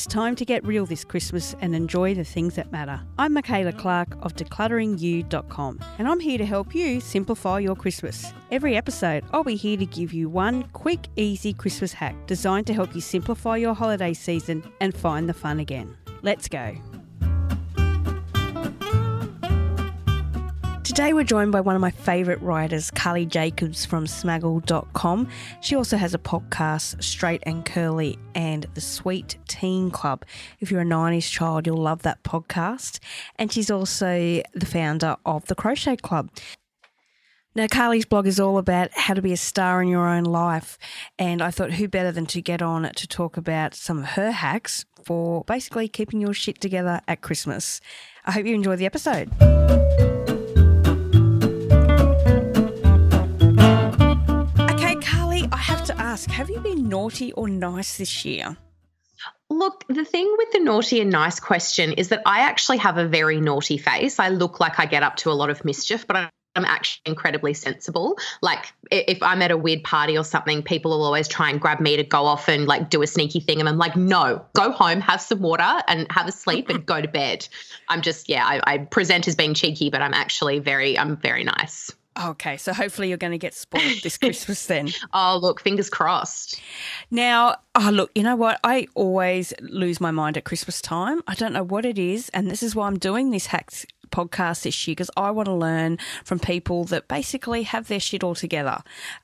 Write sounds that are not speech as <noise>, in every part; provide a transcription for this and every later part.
It's time to get real this Christmas and enjoy the things that matter. I'm Michaela Clark of declutteringyou.com and I'm here to help you simplify your Christmas. Every episode, I'll be here to give you one quick, easy Christmas hack designed to help you simplify your holiday season and find the fun again. Let's go. Today we're joined by one of my favourite writers, Carly Jacobs from smaggle.com. She also has a podcast, Straight and Curly and the Sweet Teen Club. If you're a 90s child, you'll love that podcast. And she's also the founder of the Crochet Club. Now, Carly's blog is all about how to be a star in your own life. And I thought, who better than to get on to talk about some of her hacks for basically keeping your shit together at Christmas. I hope you enjoy the episode. Ask have you been naughty or nice this year? Look, the thing with the naughty and nice question is that I actually have a very naughty face. I look like I get up to a lot of mischief, but I'm actually incredibly sensible. Like if I'm at a weird party or something, people will always try and grab me to go off and like do a sneaky thing. And I'm like, no, go home, have some water and have a sleep and go to bed. I'm just, yeah, I, I present as being cheeky, but I'm actually very, I'm very nice. Okay, so hopefully you're going to get spoiled this <laughs> Christmas then. oh, look, fingers crossed. Now, oh, look, you know what? I always lose my mind at Christmas time. I don't know what it is. And this is why I'm doing this hacks podcast this year because I want to learn from people that basically have their shit all together.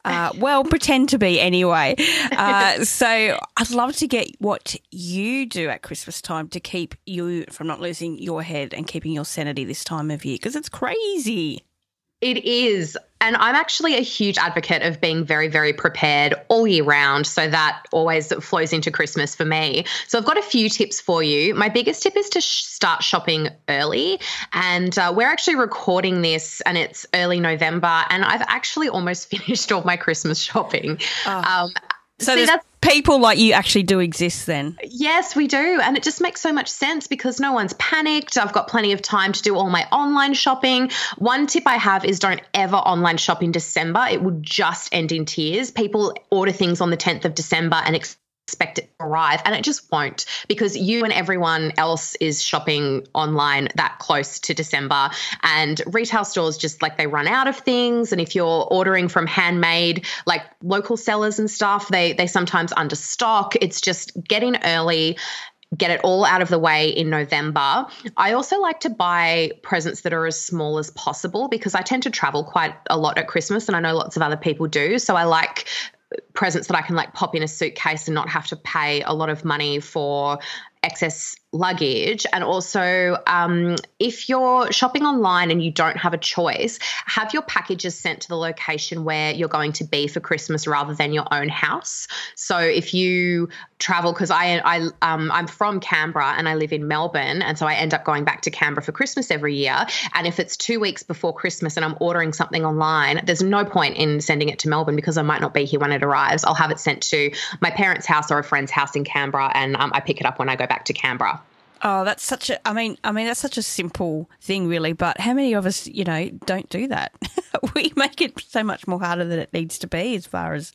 Uh, <laughs> well, pretend to be anyway. <laughs> Uh, so I'd love to get what you do at Christmas time to keep you from not losing your head and keeping your sanity this time of year because it's crazy. It is. And I'm actually a huge advocate of being very, very prepared all year round. So that always flows into Christmas for me. So I've got a few tips for you. My biggest tip is to sh- start shopping early. And uh, we're actually recording this and it's early November. And I've actually almost <laughs> finished all my Christmas shopping. Oh. Um, so See, there's people like you actually do exist then. Yes, we do. And it just makes so much sense because no one's panicked. I've got plenty of time to do all my online shopping. One tip I have is don't ever online shop in December. It will just end in tears. People order things on the 10th of December and expect it to arrive and it just won't because you and everyone else is shopping online that close to December and retail stores just like they run out of things and if you're ordering from handmade like local sellers and stuff they they sometimes understock it's just getting early get it all out of the way in November. I also like to buy presents that are as small as possible because I tend to travel quite a lot at Christmas and I know lots of other people do. So I like presents that I can like pop in a suitcase and not have to pay a lot of money for excess luggage. And also, um, if you're shopping online and you don't have a choice, have your packages sent to the location where you're going to be for Christmas rather than your own house. So if you travel, because I, I um, I'm from Canberra and I live in Melbourne, and so I end up going back to Canberra for Christmas every year. And if it's two weeks before Christmas and I'm ordering something online, there's no point in sending it to Melbourne because I might not be here when it arrives. I'll have it sent to my parents' house or a friend's house in Canberra, and um, I pick it up when I go back to Canberra. Oh, that's such a. I mean, I mean, that's such a simple thing, really. But how many of us, you know, don't do that? <laughs> we make it so much more harder than it needs to be, as far as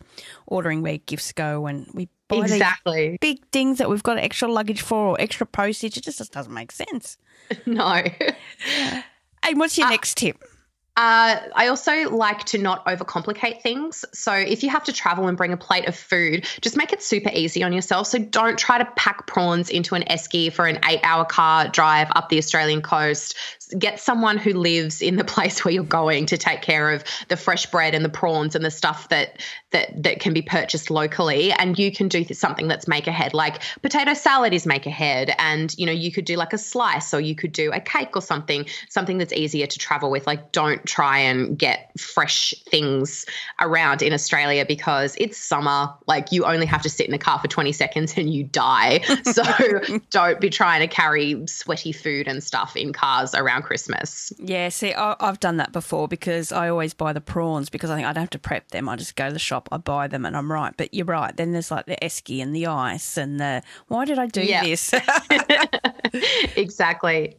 ordering where gifts go, and we buy exactly big things that we've got extra luggage for or extra postage. It just, just doesn't make sense. <laughs> No. and what's your uh, next tip? Uh, I also like to not overcomplicate things. So if you have to travel and bring a plate of food, just make it super easy on yourself. So don't try to pack prawns into an esky for an eight hour car drive up the Australian coast get someone who lives in the <laughs> place where you're going to take care of the fresh bread and the prawns and the stuff that that that can be purchased locally. And you can do something that's make ahead like potato salad is make ahead. And you know you could do like a slice or you could do a cake or something something that's easier to travel with. Like don't try and get fresh things around in Australia because it's summer. Like you only have to sit in the car for 20 seconds and you die. <laughs> So <laughs> don't be trying to carry sweaty food and stuff in cars around around Christmas. Yeah, see, I, have done that before because I always buy the prawns because I think I don't have to prep them. I just go to the shop, I buy them, and I'm right. But you're right. Then there's like the esky and the ice and the why did I do yeah. this? <laughs> <laughs> exactly.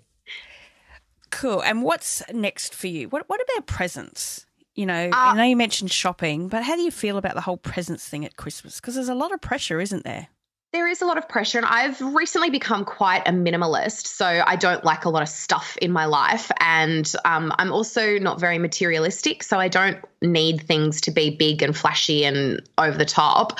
Cool. And what's next for you? What What about presents? You know, uh, I know you mentioned shopping, but how do you feel about the whole presents thing at Christmas? Because there's a lot of pressure, isn't there? There is a lot of pressure, and I've recently become quite a minimalist. So I don't like a lot of stuff in my life. And um, I'm also not very materialistic. So I don't need things to be big and flashy and over the top.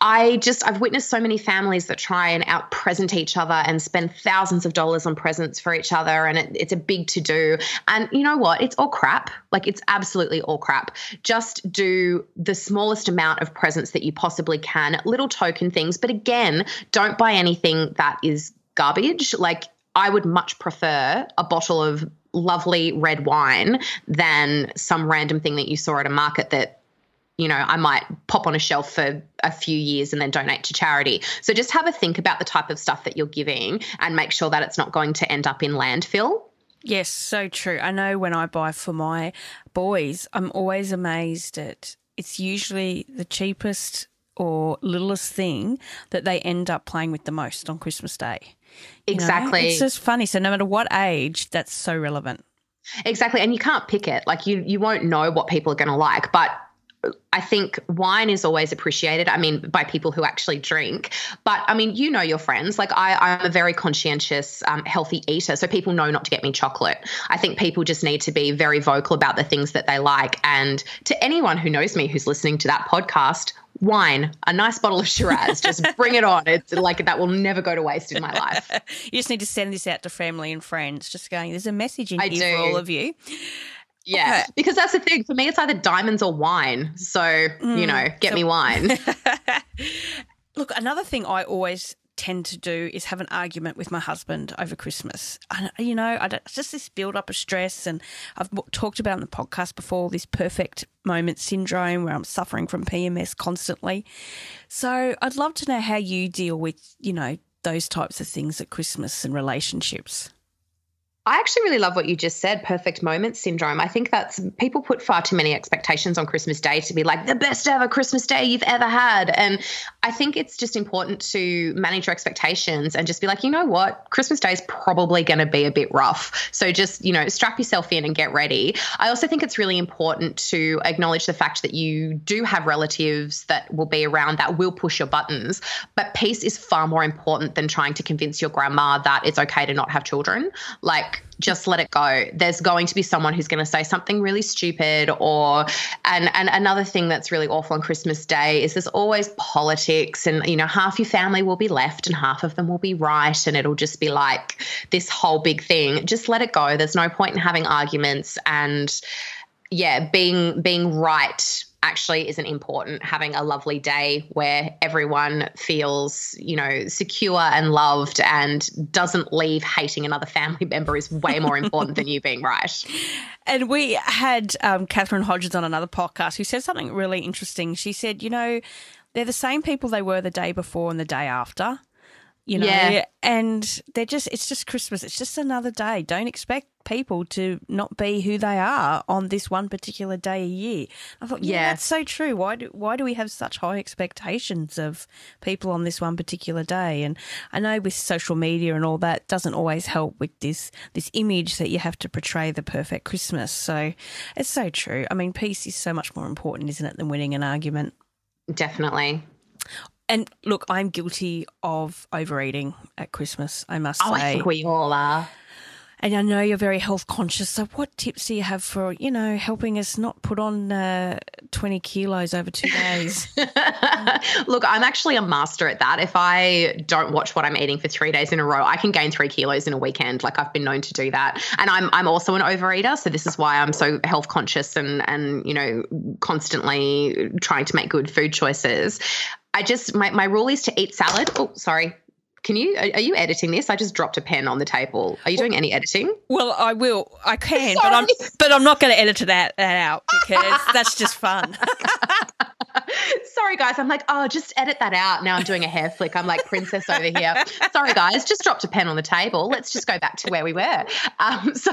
I just I've witnessed so many families that try and out present each other and spend thousands of dollars on presents for each other and it, it's a big to do and you know what? It's all crap. Like it's absolutely all crap. Just do the smallest amount of presents that you possibly can little token things. But again don't buy anything that is garbage. Like I would much prefer a bottle of lovely red wine than some random thing that you saw at a market that you know, I might pop on a shelf for a few years and then donate to charity. So just have a think about the type of stuff that you're giving and make sure that it's not going to end up in landfill. Yes, so true. I know when I buy for my boys, I'm always amazed at it's usually the cheapest or littlest thing that they end up playing with the most on Christmas Day. You exactly. Know? It's just funny. So no matter what age, that's so relevant. Exactly. And you can't pick it. Like you you won't know what people are going to like, but I think wine is always appreciated. I mean, by people who actually drink. But I mean, you know your friends. Like I, I'm a very conscientious, um, healthy eater, so people know not to get me chocolate. I think people just need to be very vocal about the things that they like. And to anyone who knows me, who's listening to that podcast, wine, a nice bottle of Shiraz, just <laughs> bring it on. It's like that will never go to waste in my life. <laughs> you just need to send this out to family and friends, just going. There's a message in I here do. for all of you. Yeah, okay. because that's the thing. For me, it's either diamonds or wine. So, mm, you know, get so- me wine. <laughs> Look, another thing I always tend to do is have an argument with my husband over Christmas. And, you know, I just this build up of stress. And I've talked about on the podcast before this perfect moment syndrome where I'm suffering from PMS constantly. So I'd love to know how you deal with, you know, those types of things at Christmas and relationships. I actually really love what you just said perfect moment syndrome. I think that's people put far too many expectations on Christmas Day to be like the best ever Christmas Day you've ever had. And I think it's just important to manage your expectations and just be like, you know what? Christmas Day is probably going to be a bit rough. So just, you know, strap yourself in and get ready. I also think it's really important to acknowledge the fact that you do have relatives that will be around that will push your buttons. But peace is far more important than trying to convince your grandma that it's okay to not have children. Like, just let it go. There's going to be someone who's going to say something really stupid or and and another thing that's really awful on Christmas Day is there's always politics and you know half your family will be left and half of them will be right and it'll just be like this whole big thing. Just let it go. There's no point in having arguments and yeah, being being right actually isn't important. Having a lovely day where everyone feels, you know, secure and loved and doesn't leave hating another family <laughs> member is way more important than you being right. And we had um, Catherine Hodges on another podcast who said something really interesting. She said, you know, they're the same people they were the day before and the day after you know? Yeah. and they're just it's just christmas. It's just another day. Don't expect people to not be who they are on this one particular day a year. I thought yeah, yeah, that's so true. Why do why do we have such high expectations of people on this one particular day? And i know with social media and all that doesn't always help with this this image that you have to portray the perfect christmas. So it's so true. I mean peace is so much more important isn't it than winning an argument? Definitely and look, I'm guilty of overeating at Christmas, I must oh, say. I think we all are. And I know you're very health conscious. So, what tips do you have for, you know, helping us not put on uh, 20 kilos over two days? <laughs> Look, I'm actually a master at that. If I don't watch what I'm eating for three days in a row, I can gain three kilos in a weekend. Like I've been known to do that. And I'm, I'm also an overeater. So, this is why I'm so health conscious and, and, you know, constantly trying to make good food choices. I just my, my rule is to eat salad. Oh, sorry. Can you are, are you editing this? I just dropped a pen on the table. Are you doing any editing? Well, I will. I can, but I'm but I'm not going to edit that, that out because that's just fun. <laughs> <laughs> Sorry, guys. I'm like, oh, just edit that out. Now I'm doing a hair flick. I'm like princess over here. Sorry, guys. Just dropped a pen on the table. Let's just go back to where we were. Um, <laughs> so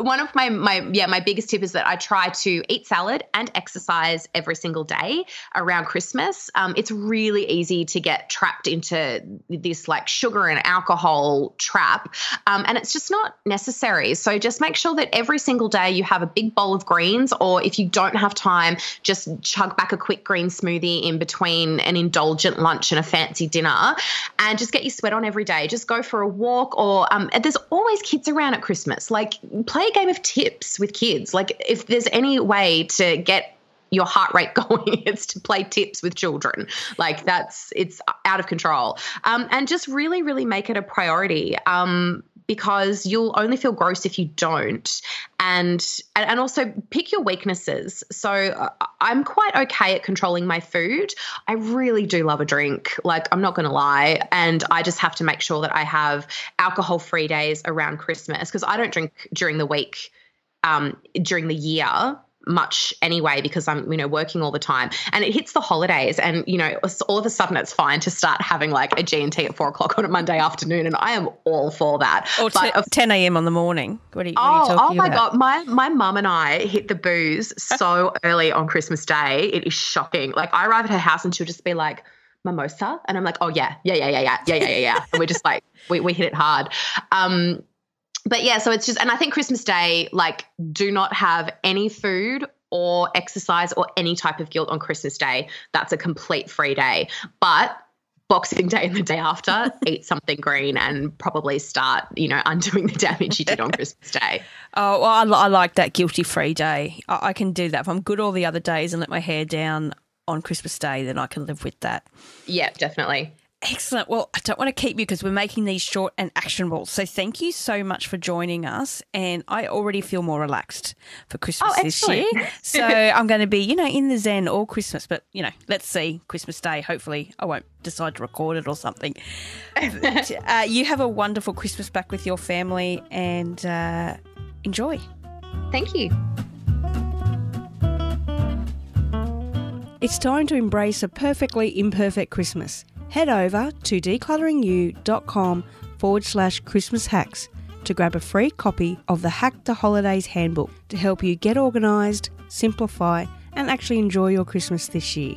one of my my yeah my biggest tip is that I try to eat salad and exercise every single day around Christmas. Um, it's really easy to get trapped into this like sugar and alcohol trap, um, and it's just not necessary. So just make sure that every single day you have a big bowl of greens, or if you don't have time, just chug back a quick green smoothie in between an indulgent lunch and a fancy dinner and just get your sweat on every day. Just go for a walk or um, there's always kids around at Christmas. Like play a game of tips with kids. Like if there's any way to get your heart rate <laughs> going it's to play tips with children. Like that's it's out of control. Um, and just really really make it a priority um, because you'll only feel gross if you don't. And and also pick your weaknesses. So uh, i'm quite okay at controlling my food. I really do love a drink. Like i'm not going to lie. And i just have to make sure that i have alcohol free days around christmas because i don't drink during the week um, during the year much anyway because I'm you know working all the time. And it hits the holidays and you know all of a sudden it's fine to start having like a G&T at four o'clock <laughs> on a Monday afternoon and I am all for that. Or but, t- 10 a.m on the morning. What are you, oh, are you oh my about? god. My my mum and I hit the booze so <laughs> early on Christmas day. It is shocking. Like I arrive at her house and she'll just be like mimosa? And I'm like oh yeah. Yeah yeah yeah yeah. Yeah yeah yeah yeah. And we're just like we, we hit it hard. Um but yeah, so it's just, and I think Christmas Day, like, do not have any food or exercise or any type of guilt on Christmas Day. That's a complete free day. But Boxing Day and the day after, <laughs> eat something green and probably start, you know, <laughs> undoing the damage you did on Christmas Day. Oh, well, I, I like that guilty free day. I, I, can do that. If I'm good all the other days and let my hair down on Christmas Day, then I can live with that. Yeah, definitely. Excellent. Well, I don't want to keep you because we're making these short and actionable. So thank you so much for joining us. And I already feel more relaxed for Christmas oh, this year. <laughs> So I'm going to be, you know, in the Zen all Christmas. But, you know, let's see Christmas Day. Hopefully I won't decide to record it or something. but, <laughs> uh, you have a wonderful Christmas back with your family and uh, enjoy. Thank you. It's time to embrace a perfectly imperfect Christmas head over to declutteringyou.com forward slash Christmas hacks to grab a free copy of the Hack the Holidays Handbook to help you get organised, simplify, and actually enjoy your Christmas this year.